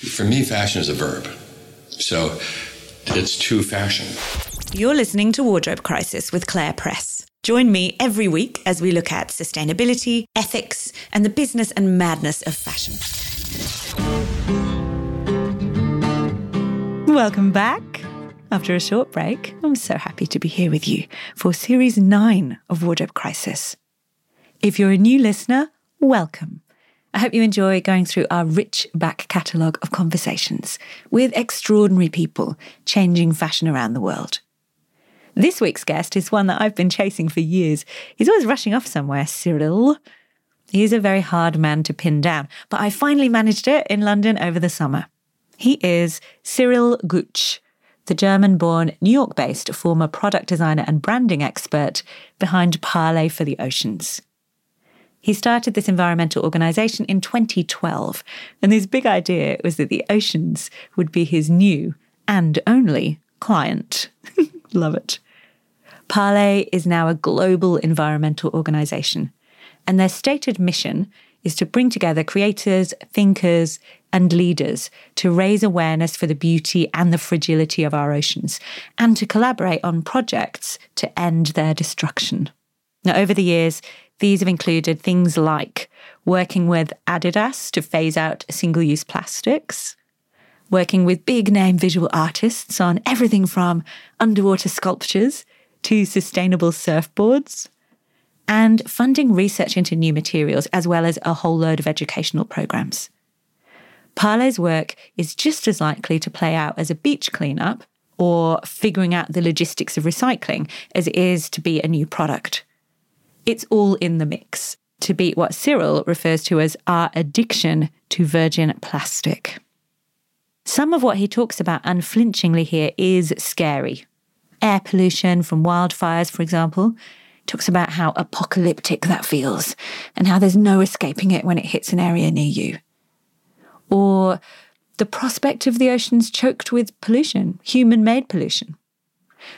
For me, fashion is a verb. So it's to fashion. You're listening to Wardrobe Crisis with Clare Press. Join me every week as we look at sustainability, ethics, and the business and madness of fashion. Welcome back. After a short break, I'm so happy to be here with you for series nine of Wardrobe Crisis. If you're a new listener, welcome. I hope you enjoy going through our rich back catalogue of conversations with extraordinary people changing fashion around the world. This week's guest is one that I've been chasing for years. He's always rushing off somewhere, Cyrill. He's a very hard man to pin down, but I finally managed it in London over the summer. He is Cyrill Gutsch, the German born, New York based former product designer and branding expert behind Parley for the Oceans. He started this environmental organization in 2012, and his big idea was that the oceans would be his new and only client. Love it. Parley is now a global environmental organization, and their stated mission is to bring together creators, thinkers, and leaders to raise awareness for the beauty and the fragility of our oceans, and to collaborate on projects to end their destruction. Now, over the years, these have included things like working with Adidas to phase out single use plastics, working with big name visual artists on everything from underwater sculptures to sustainable surfboards, and funding research into new materials as well as a whole load of educational programs. Parley's work is just as likely to play out as a beach cleanup or figuring out the logistics of recycling as it is to be a new product. It's all in the mix to beat what Cyrill refers to as our addiction to virgin plastic. Some of what he talks about unflinchingly here is scary. Air pollution from wildfires, for example, talks about how apocalyptic that feels and how there's no escaping it when it hits an area near you. Or the prospect of the oceans choked with pollution, human made pollution.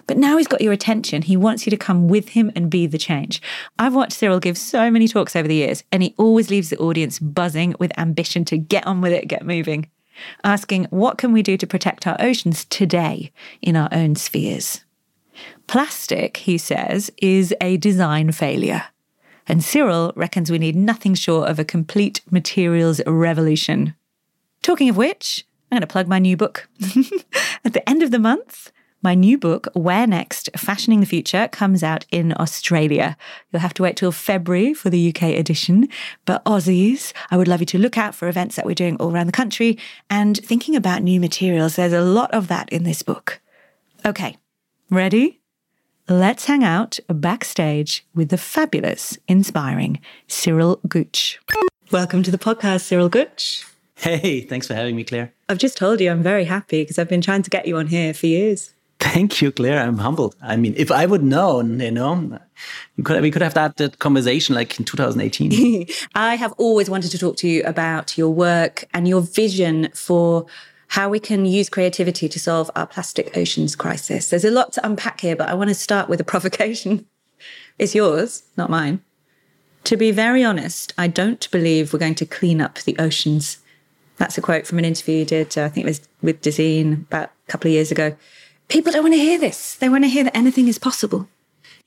But now he's got your attention. He wants you to come with him and be the change. I've watched Cyrill give so many talks over the years, and he always leaves the audience buzzing with ambition to get on with it, get moving, asking, what can we do to protect our oceans today in our own spheres? Plastic, he says, is a design failure. And Cyrill reckons we need nothing short of a complete materials revolution. Talking of which, I'm going to plug my new book. At the end of the month, my new book, Wear Next Fashioning the Future, comes out in Australia. You'll have to wait till February for the UK edition. But Aussies, I would love you to look out for events that we're doing all around the country and thinking about new materials. There's a lot of that in this book. Okay, ready? Let's hang out backstage with the fabulous, inspiring Cyrill Gutsch. Welcome to the podcast, Cyrill Gutsch. Hey, thanks for having me, Clare. I've just told you I'm very happy because I've been trying to get you on here for years. Thank you, Clare. I'm humbled. I mean, if I would known, you know, we could, we could have that, that conversation like in 2018. I have always wanted to talk to you about your work and your vision for how we can use creativity to solve our plastic oceans crisis. There's a lot to unpack here, but I want to start with a provocation. It's yours, not mine. To be very honest, I don't believe we're going to clean up the oceans. That's a quote from an interview you did, uh, I think it was with Dezeen about a couple of years ago people don't want to hear this. They want to hear that anything is possible.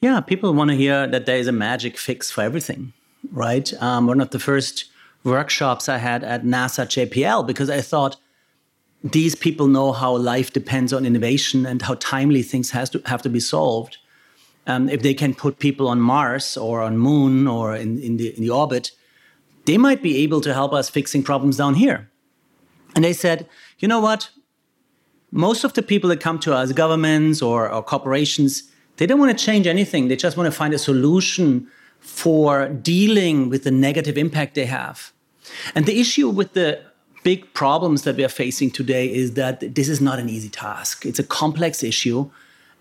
Yeah, people want to hear that there is a magic fix for everything, right? Um, one of the first workshops I had at NASA JPL because I thought these people know how life depends on innovation and how timely things has to have to be solved. Um, if they can put people on Mars or on Moon or in, in, the, in the orbit, they might be able to help us fixing problems down here. And they said, you know what? Most of the people that come to us, governments or, or corporations, they don't want to change anything. They just want to find a solution for dealing with the negative impact they have. And the issue with the big problems that we are facing today is that this is not an easy task. It's a complex issue,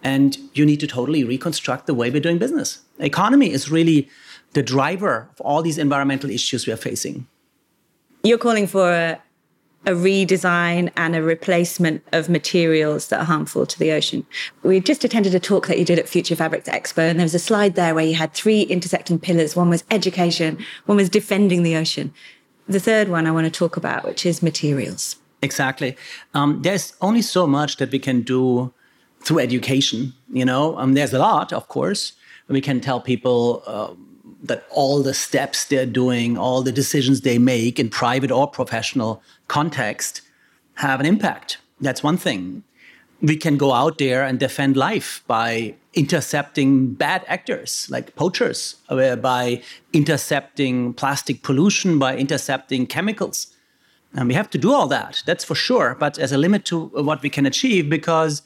and you need to totally reconstruct the way we're doing business. Economy is really the driver of all these environmental issues we are facing. You're calling for a redesign and a replacement of materials that are harmful to the ocean. We just attended a talk that you did at Future Fabrics Expo, and there was a slide there where you had three intersecting pillars. One was education, one was defending the ocean. The third one I want to talk about, which is materials. Exactly. Um, there's only so much that we can do through education. You know, um, there's a lot, of course. We can tell people uh, that all the steps they're doing, all the decisions they make in private or professional context, have an impact. That's one thing. We can go out there and defend life by intercepting bad actors like poachers, uh, by intercepting plastic pollution, by intercepting chemicals. And we have to do all that, that's for sure, but as a limit to what we can achieve because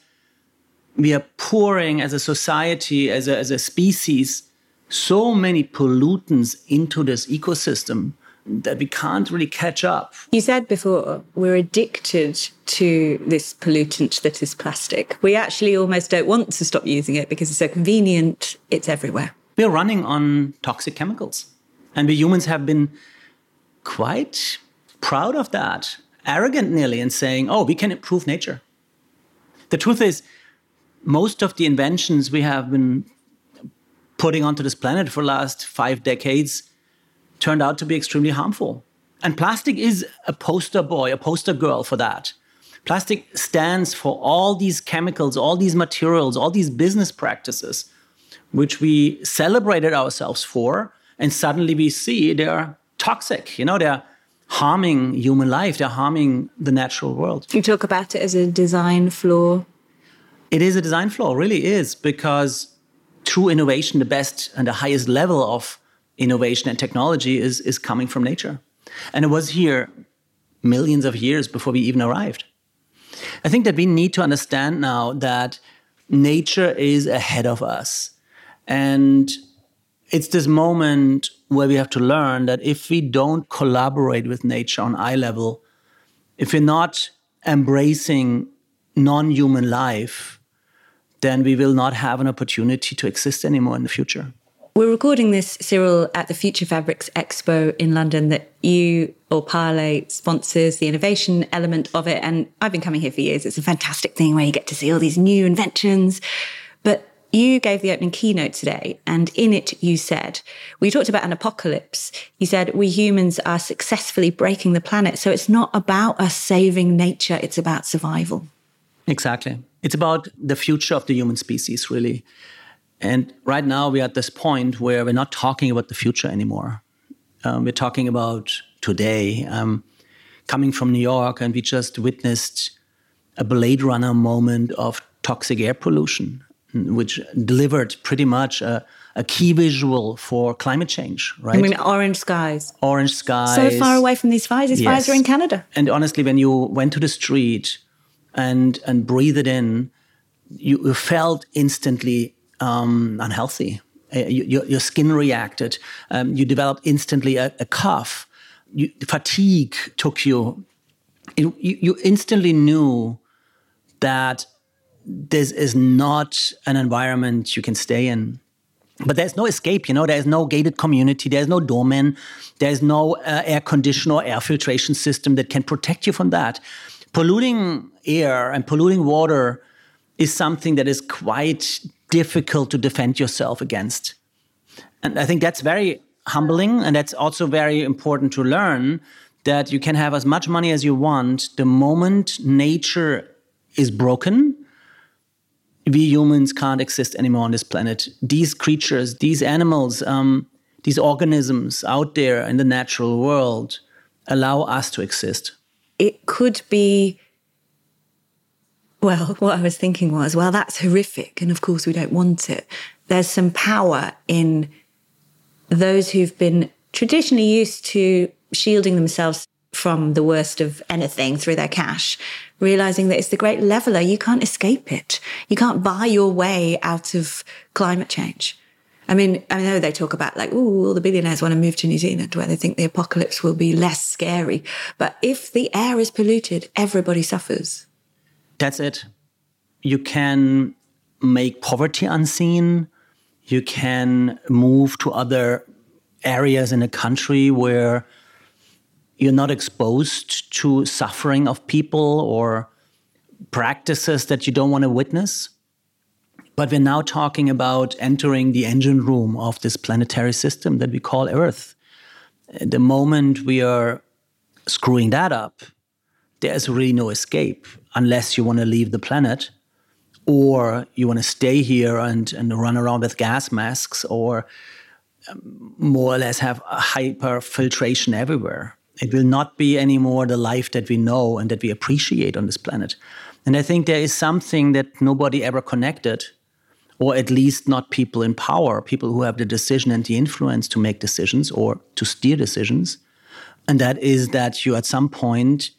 we are pouring as a society, as a, as a species, so many pollutants into this ecosystem that we can't really catch up. You said before we're addicted to this pollutant that is plastic. We actually almost don't want to stop using it because it's so convenient, it's everywhere. We're running on toxic chemicals. And we humans have been quite proud of that, arrogant nearly, in saying, oh, we can improve nature. The truth is, most of the inventions we have been putting onto this planet for the last five decades turned out to be extremely harmful. And plastic is a poster boy, a poster girl for that. Plastic stands for all these chemicals, all these materials, all these business practices, which we celebrated ourselves for. And suddenly we see they're toxic. You know, they're harming human life, they're harming the natural world. You talk about it as a design flaw. It is a design flaw, really is, because true innovation, the best and the highest level of innovation and technology is, is coming from nature. And it was here millions of years before we even arrived. I think that we need to understand now that nature is ahead of us. And it's this moment where we have to learn that if we don't collaborate with nature on eye level, if we're not embracing non human life, then we will not have an opportunity to exist anymore in the future. We're recording this, Cyrill, at the Future Fabrics Expo in London that you or Parley sponsors the innovation element of it. And I've been coming here for years. It's a fantastic thing where you get to see all these new inventions. But you gave the opening keynote today, and in it you said, we talked about an apocalypse. You said, we humans are successfully breaking the planet. So it's not about us saving nature, it's about survival. Exactly. It's about the future of the human species, really. And right now, we're at this point where we're not talking about the future anymore. Um, we're talking about today. Um, coming from New York, and we just witnessed a Blade Runner moment of toxic air pollution, which delivered pretty much a, a key visual for climate change, right? I mean, orange skies. Orange skies. So far away from these fires. These yes. fires are in Canada. And honestly, when you went to the street and and breathed it in, you, you felt instantly um, unhealthy. Uh, you, your, skin reacted. Um, you developed instantly a, a cough. You, fatigue took you. you. You instantly knew that this is not an environment you can stay in. But there's no escape, you know. There's no gated community. There's no doorman. There's no uh, air conditioner or air filtration system that can protect you from that. Polluting air and polluting water is something that is quite difficult to defend yourself against. And I think that's very humbling and that's also very important to learn that you can have as much money as you want the moment nature is broken. We humans can't exist anymore on this planet. These creatures these animals um, these organisms out there in the natural world allow us to exist. It could be well, what I was thinking was, well, that's horrific. And of course, we don't want it. There's some power in those who've been traditionally used to shielding themselves from the worst of anything through their cash, realizing that it's the great leveler. You can't escape it. You can't buy your way out of climate change. I mean, I know they talk about like, oh, all the billionaires want to move to New Zealand where they think the apocalypse will be less scary. But if the air is polluted, everybody suffers. That's it. You can make poverty unseen. You can move to other areas in a country where you're not exposed to suffering of people or practices that you don't want to witness. But we're now talking about entering the engine room of this planetary system that we call Earth. The moment we are screwing that up, there's really no escape unless you want to leave the planet or you want to stay here and, and run around with gas masks or um, more or less have hyper filtration everywhere. It will not be anymore the life that we know and that we appreciate on this planet. And I think there is something that nobody ever connected, or at least not people in power, people who have the decision and the influence to make decisions or to steer decisions. And that is that you at some point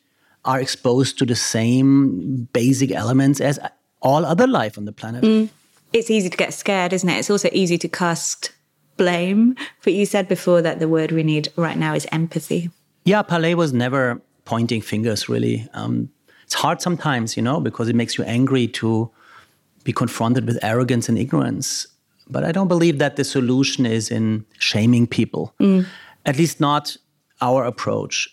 are exposed to the same basic elements as all other life on the planet. Mm. It's easy to get scared, isn't it? It's also easy to cast blame. But you said before that the word we need right now is empathy. Yeah, Parley was never pointing fingers, really. Um, it's hard sometimes, you know, because it makes you angry to be confronted with arrogance and ignorance. But I don't believe that the solution is in shaming people, mm. at least not our approach.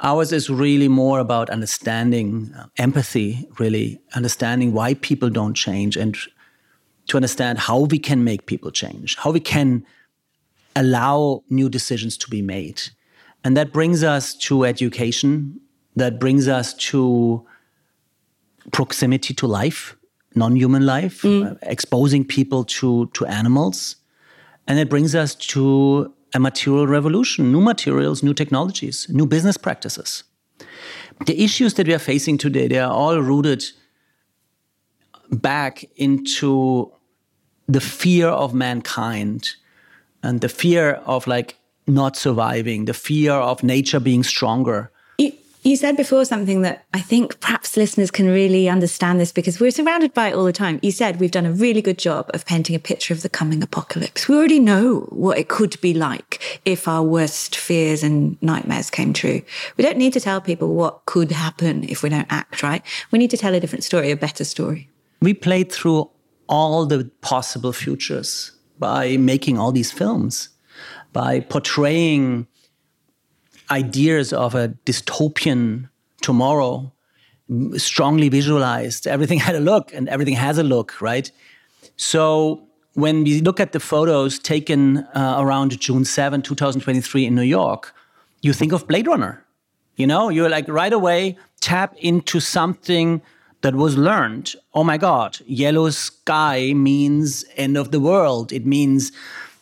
Ours is really more about understanding uh, empathy, really understanding why people don't change and to understand how we can make people change, how we can allow new decisions to be made. And that brings us to education, that brings us to proximity to life, non human life, mm. uh, exposing people to, to animals. And it brings us to a material revolution, new materials, new technologies, new business practices. The issues that we are facing today, they are all rooted back into the fear of mankind and the fear of like not surviving, the fear of nature being stronger. You, said before something that I think perhaps listeners can really understand this because we're surrounded by it all the time. You said we've done a really good job of painting a picture of the coming apocalypse. We already know what it could be like if our worst fears and nightmares came true. We don't need to tell people what could happen if we don't act, right? We need to tell a different story, a better story. We played through all the possible futures by making all these films, by portraying ideas of a dystopian tomorrow strongly visualized. Everything had a look and everything has a look, right? So when we look at the photos taken uh, around June 7, 2023 in New York, you think of Blade Runner. You know, you're like right away tap into something that was learned. Oh my God, yellow sky means end of the world. It means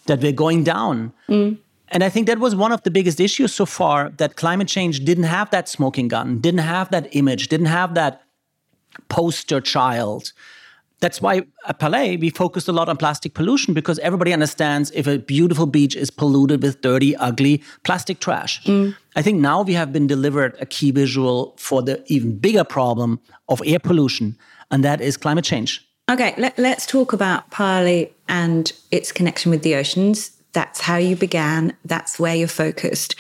that we're going down. Mm. And I think that was one of the biggest issues so far that climate change didn't have that smoking gun, didn't have that image, didn't have that poster child that's why at Parley, we focused a lot on plastic pollution because everybody understands if a beautiful beach is polluted with dirty, ugly plastic trash. Mm. I think now we have been delivered a key visual for the even bigger problem of air pollution, and that is climate change. Okay, let, us talk about Parley and its connection with the oceans. That's how you began, that's where you're focused.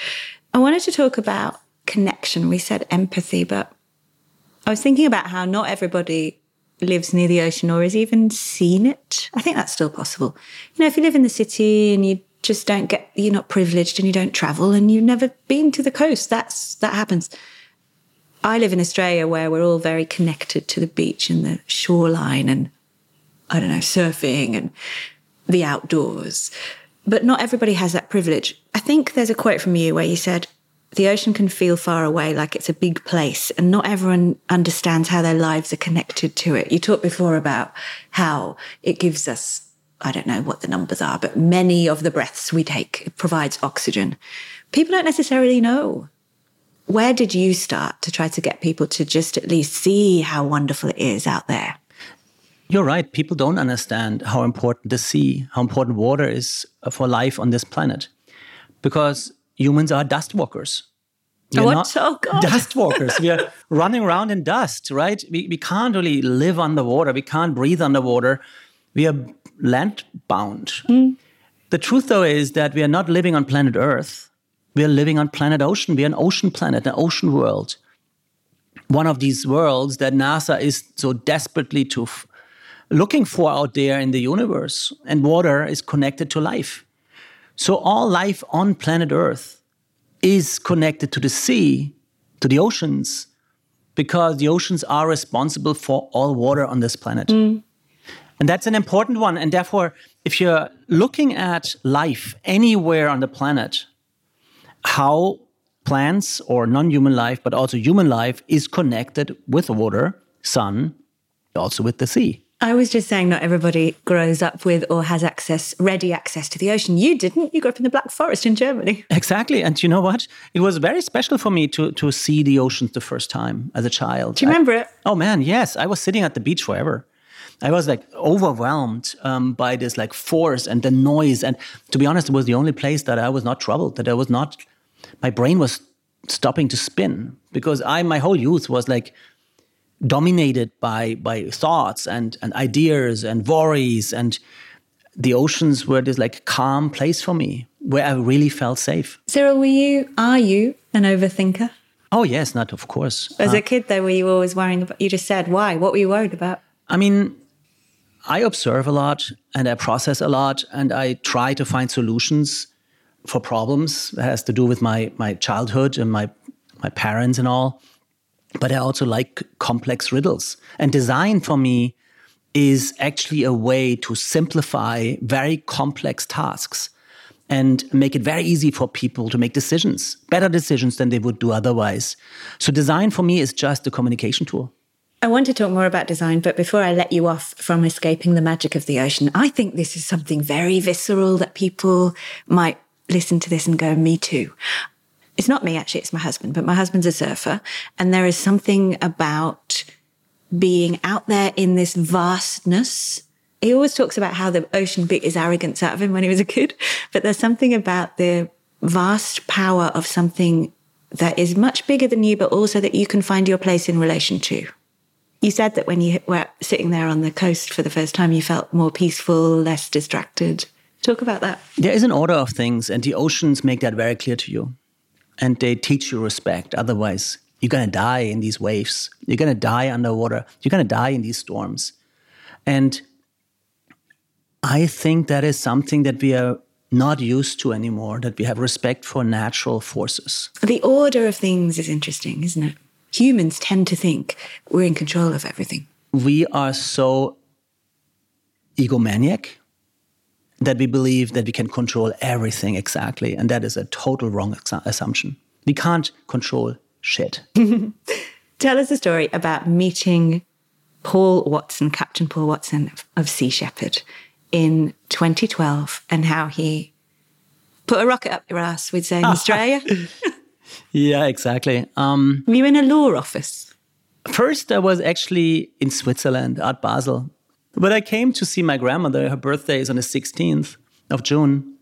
I wanted to talk about connection. We said empathy, but I was thinking about how not everybody lives near the ocean or has even seen it. I think that's still possible. You know, if you live in the city and you just don't get, you're not privileged and you don't travel and you've never been to the coast, that's, that happens. I live in Australia where we're all very connected to the beach and the shoreline and, I don't know, surfing and the outdoors. But not everybody has that privilege. I think there's a quote from you where you said, the ocean can feel far away, like it's a big place, and not everyone understands how their lives are connected to it. You talked before about how it gives us, I don't know what the numbers are, but many of the breaths we take provides oxygen. People don't necessarily know. Where did you start to try to get people to just at least see how wonderful it is out there? You're right. People don't understand how important the sea, how important water is for life on this planet. Because humans are dust walkers. We are what? Oh, God. Dust walkers. we are running around in dust, right? We, we can't really live underwater. We can't breathe underwater. We are land bound. Mm. The truth, though, is that we are not living on planet Earth. We are living on planet Ocean. We are an ocean planet, an ocean world. One of these worlds that NASA is so desperately to f- looking for out there in the universe. And water is connected to life. So all life on planet Earth is connected to the sea, to the oceans, because the oceans are responsible for all water on this planet. Mm. And that's an important one. And therefore, if you're looking at life anywhere on the planet, how plants or non human life, but also human life, is connected with water, sun, also with the sea. I was just saying, not everybody grows up with or has access, ready access to the ocean. You didn't. You grew up in the Black Forest in Germany. Exactly. And you know what? It was very special for me to, to see the oceans the first time as a child. Do you remember I, it? Oh, man, yes. I was sitting at the beach forever. I was like overwhelmed um, by this like force and the noise. And to be honest, it was the only place that I was not troubled, that I was not, my brain was stopping to spin because I, my whole youth was like dominated by by thoughts and and ideas and worries and the oceans were this like calm place for me where I really felt safe. Cyrill, were you are you an overthinker? Oh yes, not of course. As uh, a kid though, were you always worrying about you just said why? What were you worried about? I mean, I observe a lot and I process a lot and I try to find solutions for problems that has to do with my my childhood and my my parents and all but I also like complex riddles. And design for me is actually a way to simplify very complex tasks and make it very easy for people to make decisions, better decisions than they would do otherwise. So, design for me is just a communication tool. I want to talk more about design, but before I let you off from escaping the magic of the ocean, I think this is something very visceral that people might listen to this and go, Me too it's not me actually, it's my husband, but my husband's a surfer. And there is something about being out there in this vastness. He always talks about how the ocean beat his arrogance out of him when he was a kid, but there's something about the vast power of something that is much bigger than you, but also that you can find your place in relation to. You said that when you were sitting there on the coast for the first time, you felt more peaceful, less distracted. Talk about that. There is an order of things, and the oceans make that very clear to you and they teach you respect. Otherwise, you're going to die in these waves. You're going to die underwater. You're going to die in these storms. And I think that is something that we are not used to anymore, that we have respect for natural forces. The order of things is interesting, isn't it? Humans tend to think we're in control of everything. We are so egomaniac that we believe that we can control everything exactly. And that is a total wrong assumption. We can't control shit. Tell us a story about meeting Paul Watson, Captain Paul Watson of Sea Shepherd in 2012 and how he put a rocket up your ass, we'd say in Australia. yeah, exactly. Um, Were you in a law office? First, I was actually in Switzerland, at Basel. But I came to see my grandmother. Her birthday is on the 16th of June.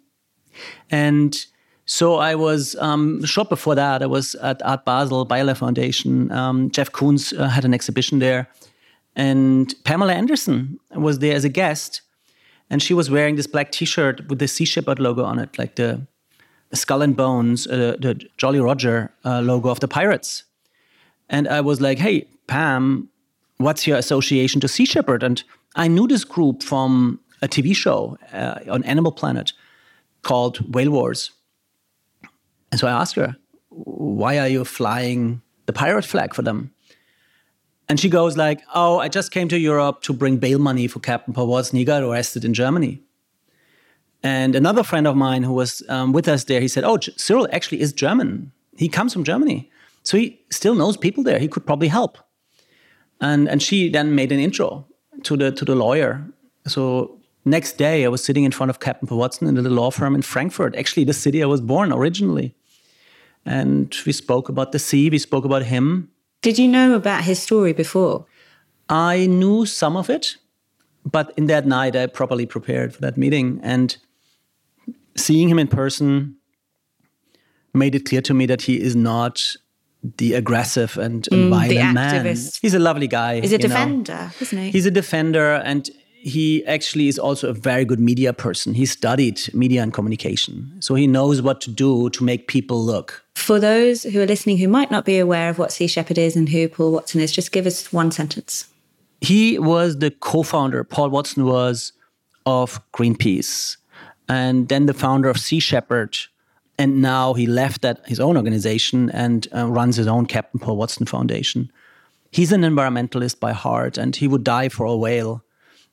And so I was, um, short before that, I was at Art Basel, Beyeler Foundation. Um, Jeff Koons uh, had an exhibition there. And Pamela Anderson was there as a guest. And she was wearing this black t shirt with the Sea Shepherd logo on it, like the, the skull and bones, uh, the Jolly Roger uh, logo of the pirates. And I was like, hey, Pam, what's your association to Sea Shepherd? And I knew this group from a TV show uh, on Animal Planet called Whale Wars. And so I asked her, why are you flying the pirate flag for them? And she goes like, oh, I just came to Europe to bring bail money for Captain. He got arrested in Germany. And another friend of mine who was um, with us there, he said, oh, Cyrill actually is German. He comes from Germany. So he still knows people there. He could probably help. And, and she then made an intro to the to the lawyer. So next day, I was sitting in front of Captain Watson in the law firm in Frankfurt, actually the city I was born originally. And we spoke about the sea. We spoke about him. Did you know about his story before? I knew some of it, but in that night, I properly prepared for that meeting. And seeing him in person made it clear to me that he is not the aggressive and, mm, violent man. He's a lovely guy. He's a defender, know. isn't he? He's a defender, and he actually is also a very good media person. He studied media and communication, so he knows what to do to make people look. For those who are listening who might not be aware of what Sea Shepherd is and who Paul Watson is, just give us one sentence. He was the co-founder. Paul Watson was of Greenpeace, and then the founder of Sea Shepherd and now he left that his own organization and uh, runs his own Captain Paul Watson Foundation. He's an environmentalist by heart, and he would die for a whale.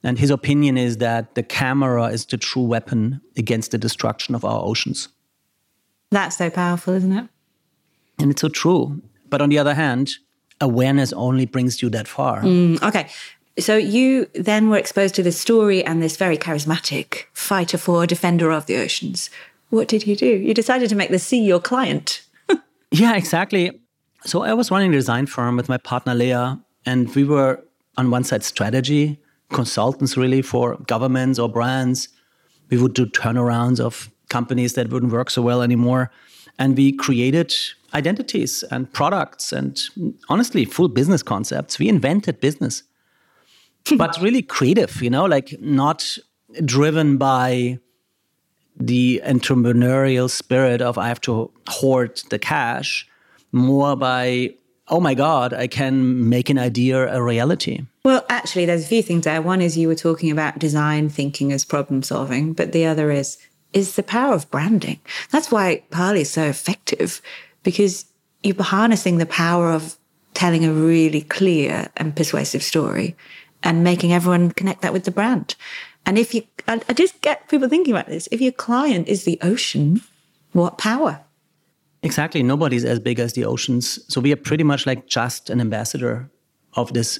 And his opinion is that the camera is the true weapon against the destruction of our oceans. That's so powerful, isn't it? And it's so true. But on the other hand, awareness only brings you that far. Mm, okay. So you then were exposed to this story and this very charismatic fighter for defender of the oceans. What did you do? You decided to make the sea your client. yeah, exactly. So I was running a design firm with my partner Lea, and we were on one side strategy consultants really for governments or brands. We would do turnarounds of companies that wouldn't work so well anymore. And we created identities and products and honestly, full business concepts. We invented business, but really creative, you know, like not driven by the entrepreneurial spirit of I have to hoard the cash, more by, oh my God, I can make an idea a reality. Well, actually, there's a few things there. One is you were talking about design thinking as problem solving, but the other is is the power of branding. That's why Parley is so effective because you're harnessing the power of telling a really clear and persuasive story and making everyone connect that with the brand. And if you, I, just get people thinking about this. If your client is the ocean, what power? Exactly. Nobody's as big as the oceans. So we are pretty much like just an ambassador of this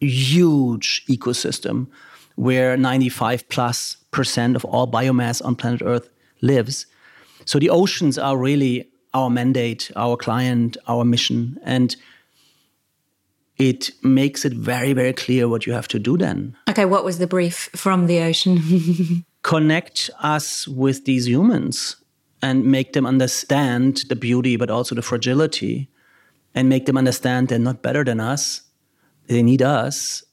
huge ecosystem where 95 plus percent of all biomass on planet Earth lives. So the oceans are really our mandate, our client, our mission. And it makes it very, very clear what you have to do then. Okay, what was the brief from the ocean? Connect us with these humans and make them understand the beauty, but also the fragility, and make them understand they're not better than us they need us.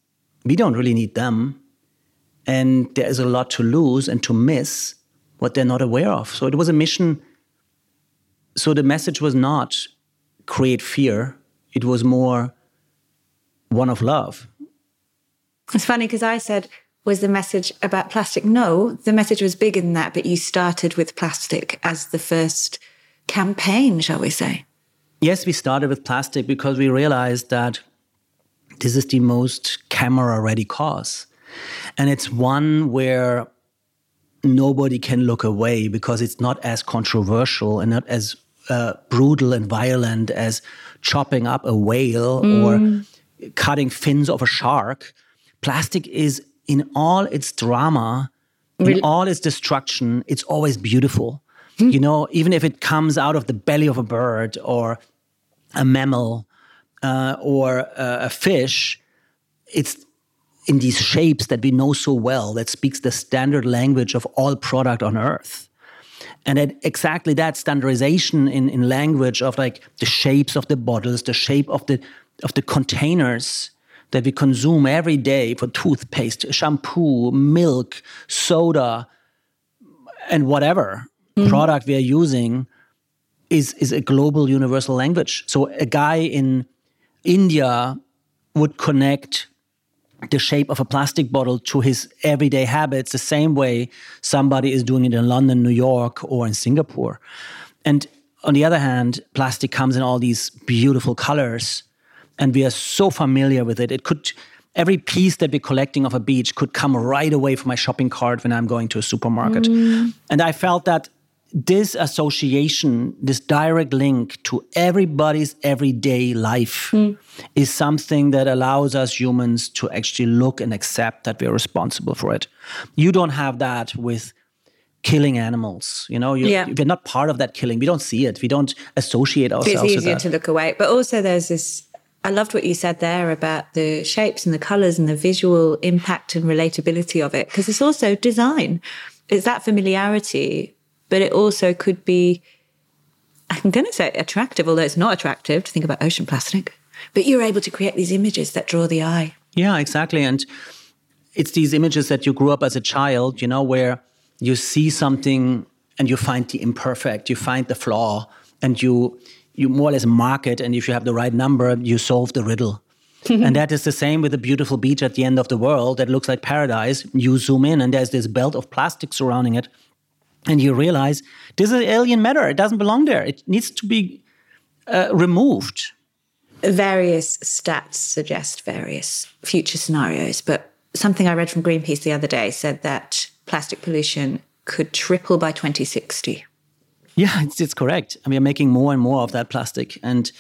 We don't really need them. And there is a lot to lose and to miss what they're not aware of. So it was a mission. So the message was not create fear, it was more one of love. It's funny because I said, was the message about plastic? No, the message was bigger than that, but you started with plastic as the first campaign, shall we say? Yes, we started with plastic because we realized that this is the most camera ready cause. And it's one where nobody can look away because it's not as controversial and not as uh, brutal and violent as chopping up a whale mm. or cutting fins of a shark. Plastic is in all its drama, in all its destruction, it's always beautiful. Mm. You know, even if it comes out of the belly of a bird or a mammal uh, or uh, a fish, it's in these shapes that we know so well that speaks the standard language of all product on earth and that exactly that standardization in, in language of like the shapes of the bottles the shape of the of the containers that we consume every day for toothpaste shampoo milk soda and whatever mm-hmm. product we are using is is a global universal language so a guy in India would connect the shape of a plastic bottle to his everyday habits the same way somebody is doing it in London, New York, or in Singapore. And on the other hand, plastic comes in all these beautiful colors, and we are so familiar with it. It could every piece that we're collecting of a beach could come right away from my shopping cart when I'm going to a supermarket. Mm. And I felt that this association, this direct link to everybody's everyday life mm. is something that allows us humans to actually look and accept that we're responsible for it. You don't have that with killing animals. You know, you, yeah. we're not part of that killing. We don't see it. We don't associate ourselves. It's easier to look away. But also, there's this. I loved what you said there about the shapes and the colors and the visual impact and relatability of it, because it's also design. It's that familiarity but it also could be, I'm going to say attractive, although it's not attractive to think about ocean plastic. But you're able to create these images that draw the eye. Yeah, exactly. And it's these images that you grew up as a child, you know, where you see something and you find the imperfect, you find the flaw, and you you more or less mark it. And if you have the right number, you solve the riddle. and that is the same with a beautiful beach at the end of the world that looks like paradise. You zoom in, and there's this belt of plastic surrounding it and you realize this is alien matter. It doesn't belong there. It needs to be uh, removed. Various stats suggest various future scenarios, but something I read from Greenpeace the other day said that plastic pollution could triple by 2060. Yeah, it's, it's correct. And we are making more and more of that plastic. And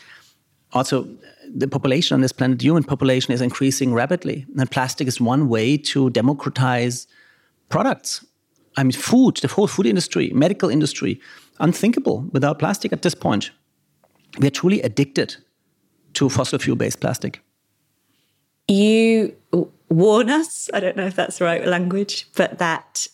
also, the population on this planet, human population, is increasing rapidly. And plastic is one way to democratize products. I mean, food, the whole food industry, medical industry, unthinkable without plastic at this point. We are truly addicted to fossil fuel based plastic. You warn us, I don't know if that's the right language, but that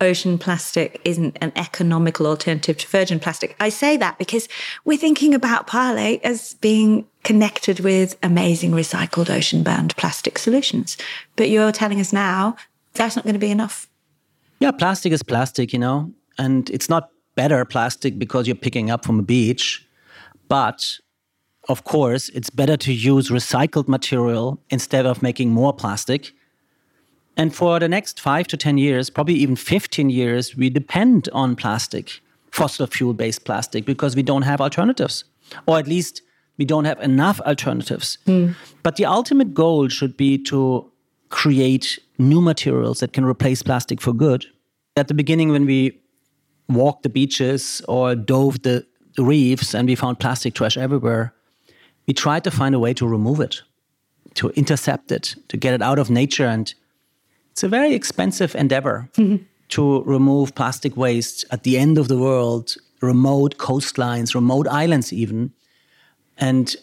ocean plastic isn't an economical alternative to virgin plastic. I say that because we're thinking about Parley as being connected with amazing recycled ocean bound plastic solutions. But you're telling us now that's not going to be enough. Yeah, plastic is plastic, you know, and it's not better plastic because you're picking up from a beach. But of course, it's better to use recycled material instead of making more plastic and for the next five to 10 years, probably even 15 years, we depend on plastic, fossil fuel based plastic, because we don't have alternatives. Or at least we don't have enough alternatives. Mm. But the ultimate goal should be to create new materials that can replace plastic for good. At the beginning, when we walked the beaches or dove the reefs and we found plastic trash everywhere, we tried to find a way to remove it, to intercept it, to get it out of nature and it's a very expensive endeavor mm-hmm. to remove plastic waste at the end of the world, remote coastlines, remote islands, even. And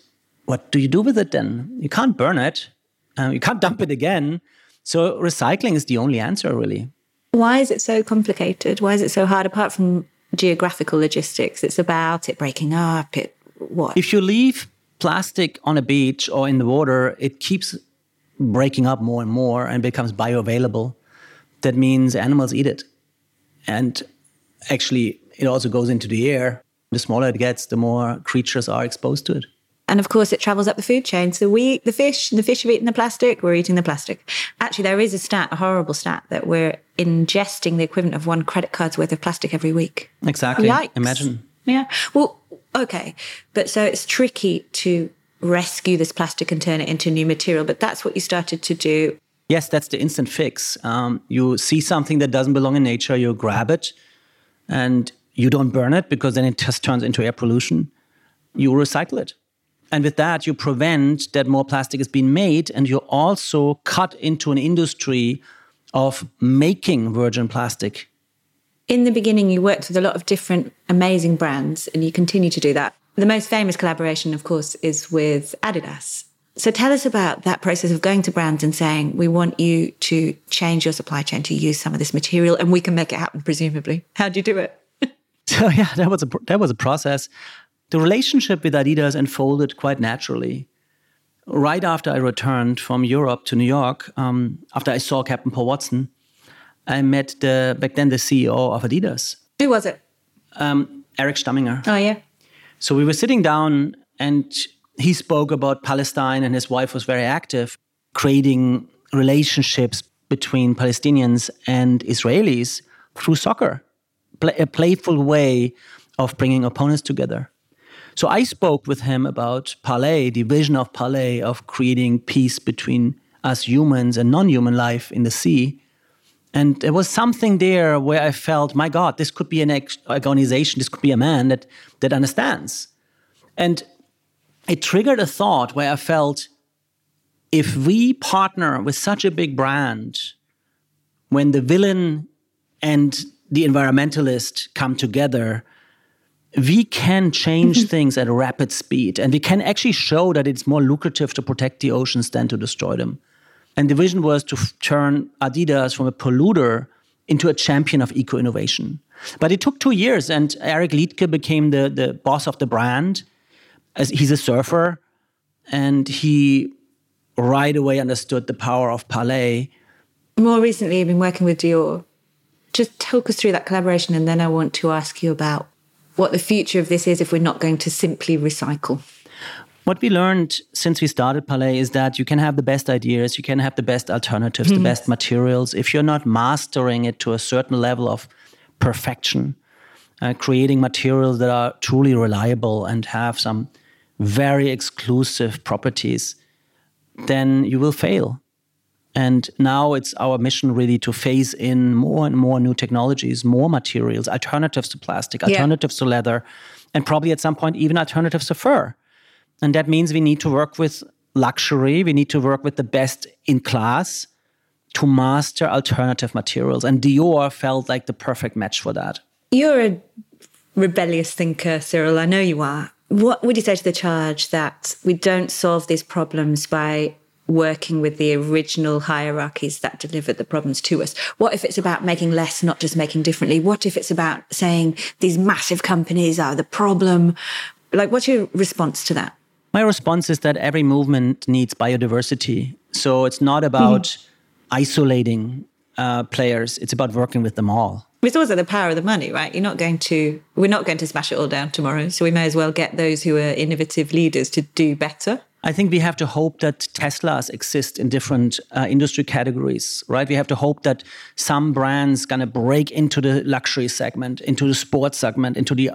what do you do with it then? You can't burn it, um, you can't dump it again. So recycling is the only answer, really. Why is it so complicated? Why is it so hard? Apart from geographical logistics, it's about it breaking up. It what? If you leave plastic on a beach or in the water, it keeps breaking up more and more and becomes bioavailable, that means animals eat it. And actually, it also goes into the air. The smaller it gets, the more creatures are exposed to it. And of course, it travels up the food chain. So we eat the fish, the fish have eaten the plastic, we're eating the plastic. Actually, there is a stat, a horrible stat, that we're ingesting the equivalent of one credit card's worth of plastic every week. Exactly. Yikes. Imagine. Yeah. Well, okay. But so it's tricky to rescue this plastic and turn it into new material. But that's what you started to do. Yes, that's the instant fix. Um, you see something that doesn't belong in nature, you grab it, and you don't burn it because then it just turns into air pollution. You recycle it. And with that, you prevent that more plastic is being made, and you also cut into an industry of making virgin plastic. In the beginning, you worked with a lot of different amazing brands, and you continue to do that. The most famous collaboration, of course, is with Adidas. So tell us about that process of going to brands and saying, we want you to change your supply chain to use some of this material and we can make it happen, presumably. How do you do it? so yeah, that was a that was a process. The relationship with Adidas unfolded quite naturally. Right after I returned from Europe to New York, um, after I saw Captain Paul Watson, I met the back then the CEO of Adidas. Who was it? Um, Eric Stamminger. Oh yeah. So we were sitting down and he spoke about Palestine and his wife was very active, creating relationships between Palestinians and Israelis through soccer, a playful way of bringing opponents together. So I spoke with him about Parley, the vision of Parley of creating peace between us humans and non human life in the sea. And there was something there where I felt, my God, this could be an organization, this could be a man that, that understands. And it triggered a thought where I felt, if we partner with such a big brand, when the villain and the environmentalist come together, we can change mm-hmm. things at a rapid speed. And we can actually show that it's more lucrative to protect the oceans than to destroy them. And the vision was to turn Adidas from a polluter into a champion of eco innovation. But it took two years, and Eric Liedtke became the, the boss of the brand. As he's a surfer, and he right away understood the power of Parley. More recently, you've been working with Dior. Just talk us through that collaboration, and then I want to ask you about what the future of this is if we're not going to simply recycle. What we learned since we started Parley is that you can have the best ideas, you can have the best alternatives, mm-hmm. the best materials. If you're not mastering it to a certain level of perfection, uh, creating materials that are truly reliable and have some very exclusive properties, then you will fail. And now it's our mission really to phase in more and more new technologies, more materials, alternatives to plastic, alternatives yeah. to leather, and probably at some point even alternatives to fur. And that means we need to work with luxury, we need to work with the best in class to master alternative materials. And Dior felt like the perfect match for that. You're a rebellious thinker, Cyrill. I know you are. What would you say to the charge that we don't solve these problems by working with the original hierarchies that delivered the problems to us? What if it's about making less, not just making differently? What if it's about saying these massive companies are the problem? Like, what's your response to that? My response is that every movement needs biodiversity. So it's not about mm-hmm. isolating uh, players, it's about working with them all. It's also the power of the money, right? You're not going to, we're not going to smash it all down tomorrow. So we may as well get those who are innovative leaders to do better. I think we have to hope that Teslas exist in different uh, industry categories, right? We have to hope that some brands gonna break into the luxury segment, into the sports segment, into the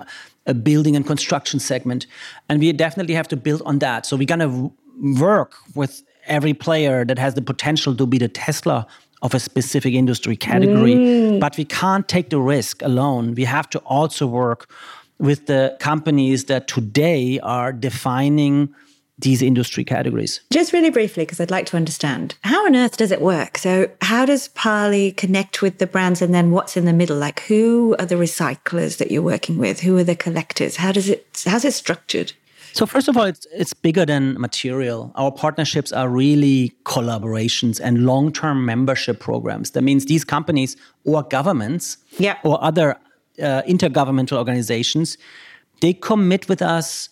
uh, building and construction segment, and we definitely have to build on that. So we're gonna work with every player that has the potential to be the Tesla of a specific industry category, mm. but we can't take the risk alone. We have to also work with the companies that today are defining these industry categories. Just really briefly, because I'd like to understand how on earth does it work? So, how does Parley connect with the brands, and then what's in the middle? Like, who are the recyclers that you're working with? Who are the collectors? How does it? How's it structured? So first of all, it's it's bigger than material. Our partnerships are really collaborations and long-term membership programs. That means these companies or governments yeah. or other uh, intergovernmental organizations, they commit with us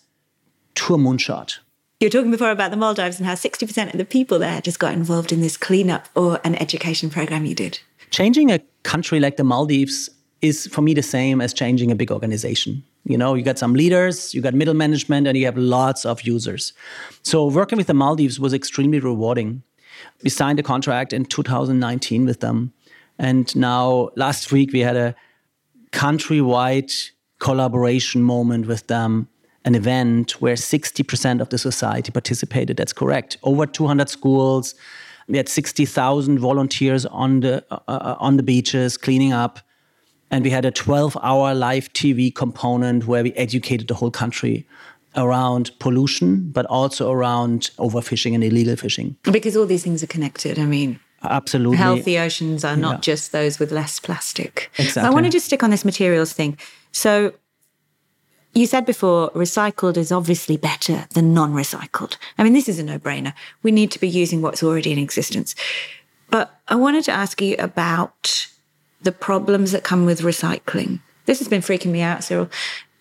to a moonshot you were talking before about the Maldives and how 60% of the people there just got involved in this cleanup or an education program you did. Changing a country like the Maldives is for me the same as changing a big organization. You know, you got some leaders, you got middle management, and you have lots of users. So working with the Maldives was extremely rewarding. We signed a contract in 2019 with them. And now last week we had a countrywide collaboration moment with them an event where 60% of the society participated. That's correct. Over 200 schools. We had 60,000 volunteers on the uh, on the beaches cleaning up, and we had a 12-hour live TV component where we educated the whole country around pollution, but also around overfishing and illegal fishing. Because all these things are connected. I mean, absolutely, healthy oceans are not yeah. just those with less plastic. Exactly. I want to just stick on this materials thing. So you said before, recycled is obviously better than non recycled. I mean, this is a no brainer. We need to be using what's already in existence. But I wanted to ask you about the problems that come with recycling. This has been freaking me out, Cyrill.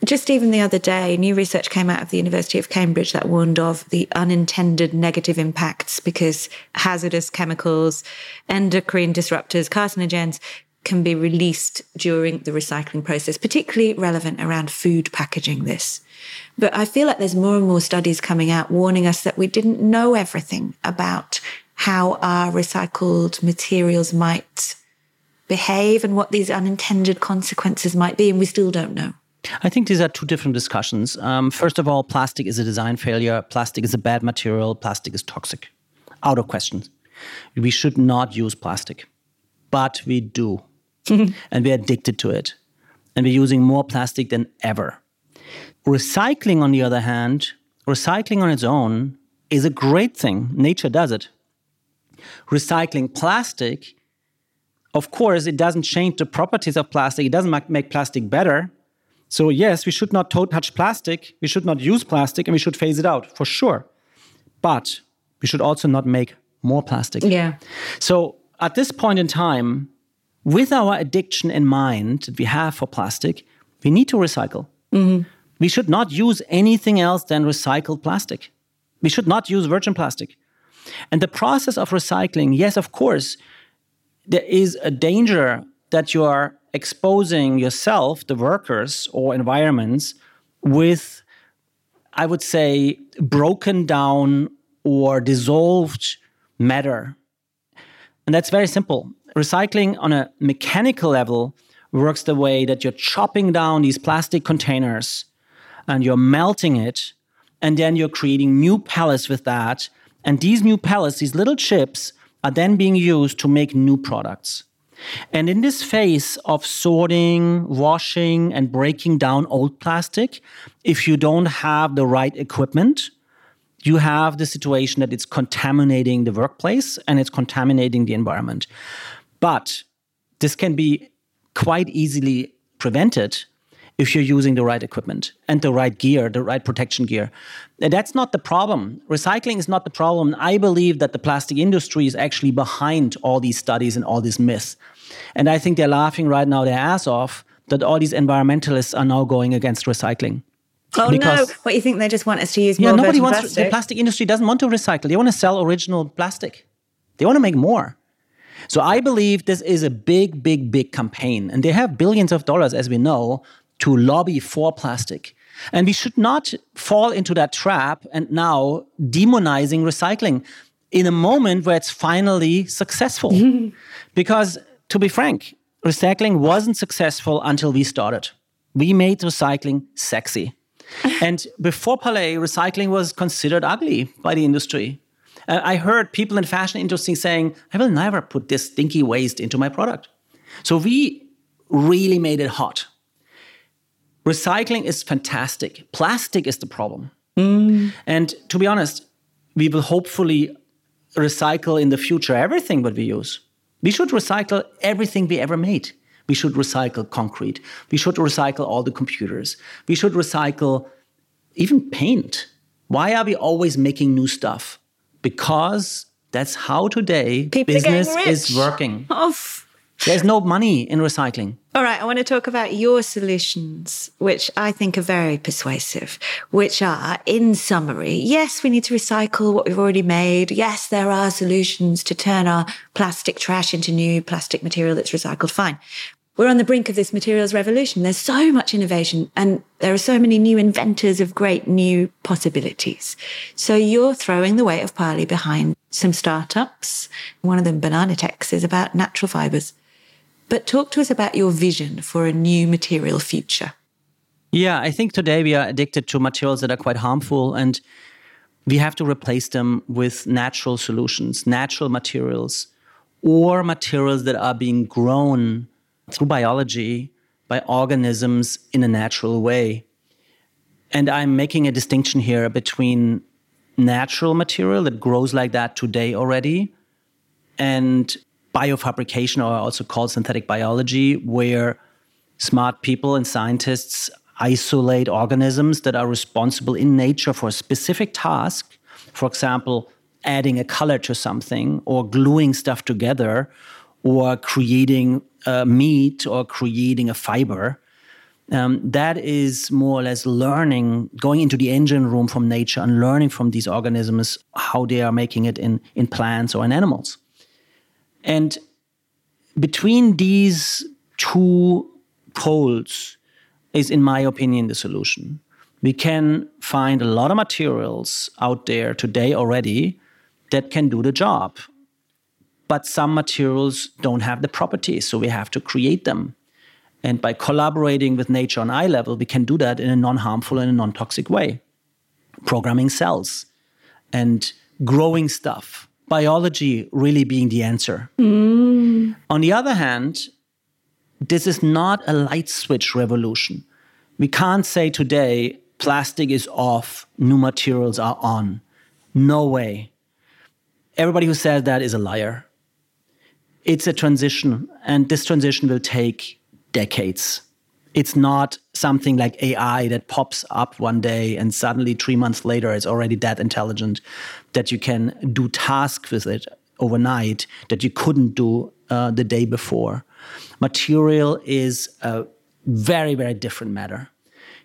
Just even the other day, new research came out of the University of Cambridge that warned of the unintended negative impacts because hazardous chemicals, endocrine disruptors, carcinogens can be released during the recycling process, particularly relevant around food packaging this. But I feel like there's more and more studies coming out warning us that we didn't know everything about how our recycled materials might behave and what these unintended consequences might be, and we still don't know. I think these are two different discussions. Um, first of all, plastic is a design failure. Plastic is a bad material. Plastic is toxic. Out of question. We should not use plastic, but we do. and we're addicted to it. And we're using more plastic than ever. Recycling, on the other hand, recycling on its own is a great thing. Nature does it. Recycling plastic, of course, it doesn't change the properties of plastic, it doesn't make plastic better. So, yes, we should not touch plastic, we should not use plastic, and we should phase it out for sure. But we should also not make more plastic. Yeah. So, at this point in time, with our addiction in mind that we have for plastic, we need to recycle. Mm-hmm. We should not use anything else than recycled plastic. We should not use virgin plastic. And the process of recycling, yes, of course, there is a danger that you are exposing yourself, the workers or environments, with, I would say, broken down or dissolved matter. And that's very simple. Recycling on a mechanical level works the way that you're chopping down these plastic containers and you're melting it, and then you're creating new pellets with that. And these new pellets, these little chips, are then being used to make new products. And in this phase of sorting, washing, and breaking down old plastic, if you don't have the right equipment, you have the situation that it's contaminating the workplace and it's contaminating the environment. But this can be quite easily prevented if you're using the right equipment and the right gear, the right protection gear. And that's not the problem. Recycling is not the problem. I believe that the plastic industry is actually behind all these studies and all these myths. And I think they're laughing right now their ass off that all these environmentalists are now going against recycling. Oh because, no! What you think they just want us to use yeah, nobody wants. Plastic? The plastic industry doesn't want to recycle. They want to sell original plastic. They want to make more. So I believe this is a big, big, big campaign, and they have billions of dollars, as we know, to lobby for plastic. And we should not fall into that trap and now demonizing recycling in a moment where it's finally successful. because to be frank, recycling wasn't successful until we started. We made recycling sexy. and before Parley, recycling was considered ugly by the industry. Uh, I heard people in fashion industry saying, I will never put this stinky waste into my product. So we really made it hot. Recycling is fantastic. Plastic is the problem. Mm. And to be honest, we will hopefully recycle in the future everything that we use. We should recycle everything we ever made. We should recycle concrete. We should recycle all the computers. We should recycle even paint. Why are we always making new stuff? Because that's how today People business is working. Oh, there's no money in recycling. All right, I want to talk about your solutions, which I think are very persuasive, which are, in summary, yes, we need to recycle what we've already made. Yes, there are solutions to turn our plastic trash into new plastic material that's recycled. Fine. We're on the brink of this materials revolution. There's so much innovation and there are so many new inventors of great new possibilities. So you're throwing the weight of Parley behind some startups. One of them, Banana Bananatex, is about natural fibers. But talk to us about your vision for a new material future. Yeah, I think today we are addicted to materials that are quite harmful and we have to replace them with natural solutions, natural materials, or materials that are being grown through biology by organisms in a natural way. And I'm making a distinction here between natural material that grows like that today already and biofabrication, or also called synthetic biology, where smart people and scientists isolate organisms that are responsible in nature for a specific task. For example, adding a color to something, or gluing stuff together, or creating a meat, or creating a fiber. Um, that is more or less learning, going into the engine room from nature and learning from these organisms how they are making it in, in plants or in animals. And between these two poles is, in my opinion, the solution. We can find a lot of materials out there today already that can do the job. But some materials don't have the properties, so we have to create them. And by collaborating with nature on eye level, we can do that in a non harmful and a non toxic way. Programming cells and growing stuff biology really being the answer. Mm. On the other hand, this is not a light switch revolution. We can't say today plastic is off, new materials are on. No way. Everybody who says that is a liar. It's a transition, and this transition will take decades. It's not something like AI that pops up one day and suddenly three months later it's already that intelligent that you can do tasks with it overnight that you couldn't do uh, the day before. Material is a very, very different matter.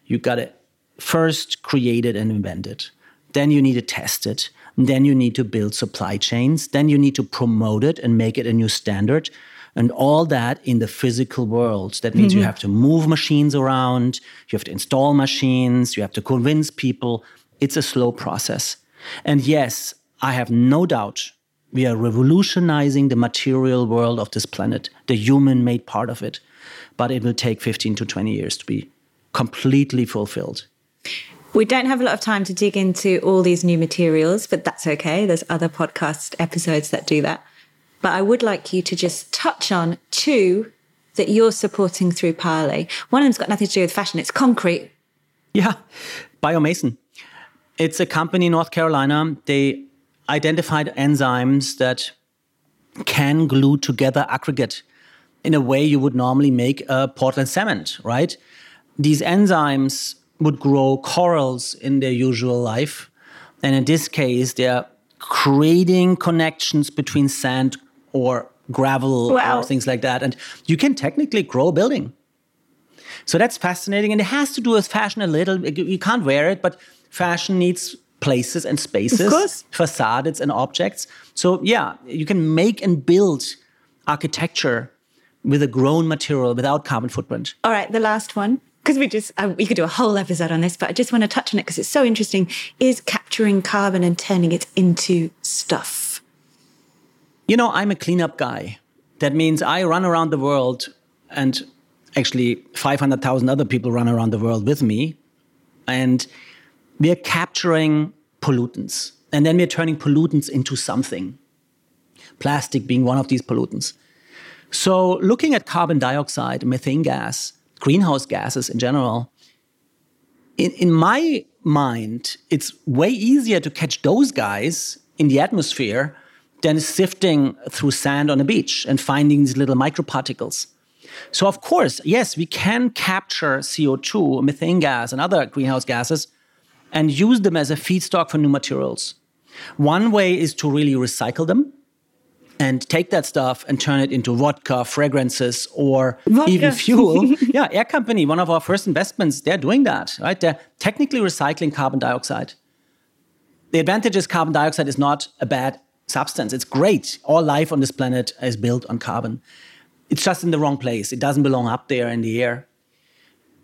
You got to first create it and invent it. Then you need to test it. Then you need to build supply chains. Then you need to promote it and make it a new standard and all that in the physical world. That means mm-hmm. you have to move machines around, you have to install machines, you have to convince people. It's a slow process. And yes, I have no doubt we are revolutionizing the material world of this planet, the human made part of it. But it will take 15 to 20 years to be completely fulfilled. We don't have a lot of time to dig into all these new materials, but that's okay. There's other podcast episodes that do that. but I would like you to just touch on two that you're supporting through Parley. One of them's got nothing to do with fashion, it's concrete. Yeah, Biomason. It's a company in North Carolina. They identified enzymes that can glue together aggregate in a way you would normally make a Portland cement, right? These enzymes would grow corals in their usual life. And in this case, they're creating connections between sand or gravel Wow. or things like that. And you can technically grow a building. So that's fascinating. And it has to do with fashion a little. You can't wear it, but fashion needs places and spaces, facades and objects. So, yeah, you can make and build architecture with a grown material without carbon footprint. All right, the last one, because we just, uh, we could do a whole episode on this, but I just want to touch on it because it's so interesting, is capturing carbon and turning it into stuff. You know, I'm a cleanup guy. That means I run around the world, and actually 500,000 other people run around the world with me. And we're capturing pollutants. And then we're turning pollutants into something. Plastic being one of these pollutants. So, looking at carbon dioxide, methane gas, greenhouse gases in general, in, in my mind, it's way easier to catch those guys in the atmosphere than sifting through sand on a beach and finding these little microparticles. So, of course, yes, we can capture CO2, methane gas, and other greenhouse gases and use them as a feedstock for new materials. One way is to really recycle them and take that stuff and turn it into vodka, fragrances, or Vodka. even fuel. yeah, Air Company, one of our first investments, they're doing that, right? They're technically recycling carbon dioxide. The advantage is carbon dioxide is not a bad substance. It's great. All life on this planet is built on carbon. It's just in the wrong place. It doesn't belong up there in the air.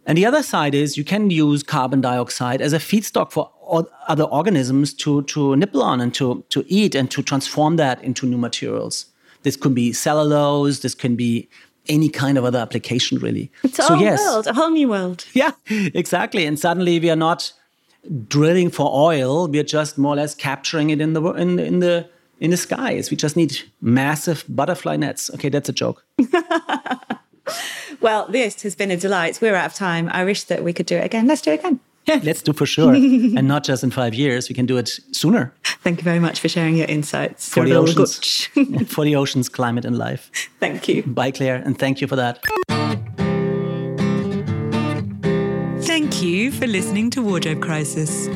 And the other side is you can use carbon dioxide as a feedstock for other organisms to, to nibble on and to, to eat and to transform that into new materials. This could be cellulose, this can be any kind of other application, really. It's a whole world, a whole new world. Yeah, exactly. And suddenly we are not drilling for oil; we are just more or less capturing it in the in, in the in the skies. We just need massive butterfly nets. Okay, that's a joke. Well, this has been a delight. We're out of time. I wish that we could do it again. Let's do it again. Yeah, let's do for sure, and not just in five years. We can do it sooner Thank you very much for sharing your insights. for the oceans, for the oceans, climate, and life. Thank you. Bye, Clare, and thank you for that. Thank you for listening to Wardrobe Crisis.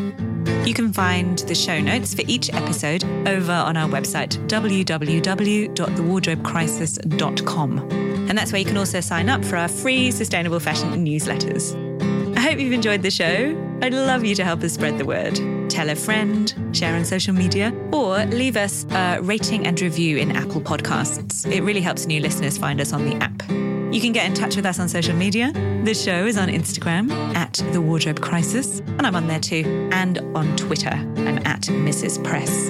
You can find the show notes for each episode over on our website, www.thewardrobecrisis.com. And that's where you can also sign up for our free sustainable fashion newsletters. I hope you've enjoyed the show. I'd love you to help us spread the word. Tell a friend, share on social media, or leave us a rating and review in Apple Podcasts. It really helps new listeners find us on the app. You can get in touch with us on social media. The show is on Instagram at The Wardrobe Crisis, and I'm on there too, and on Twitter. I'm at Mrs. Press.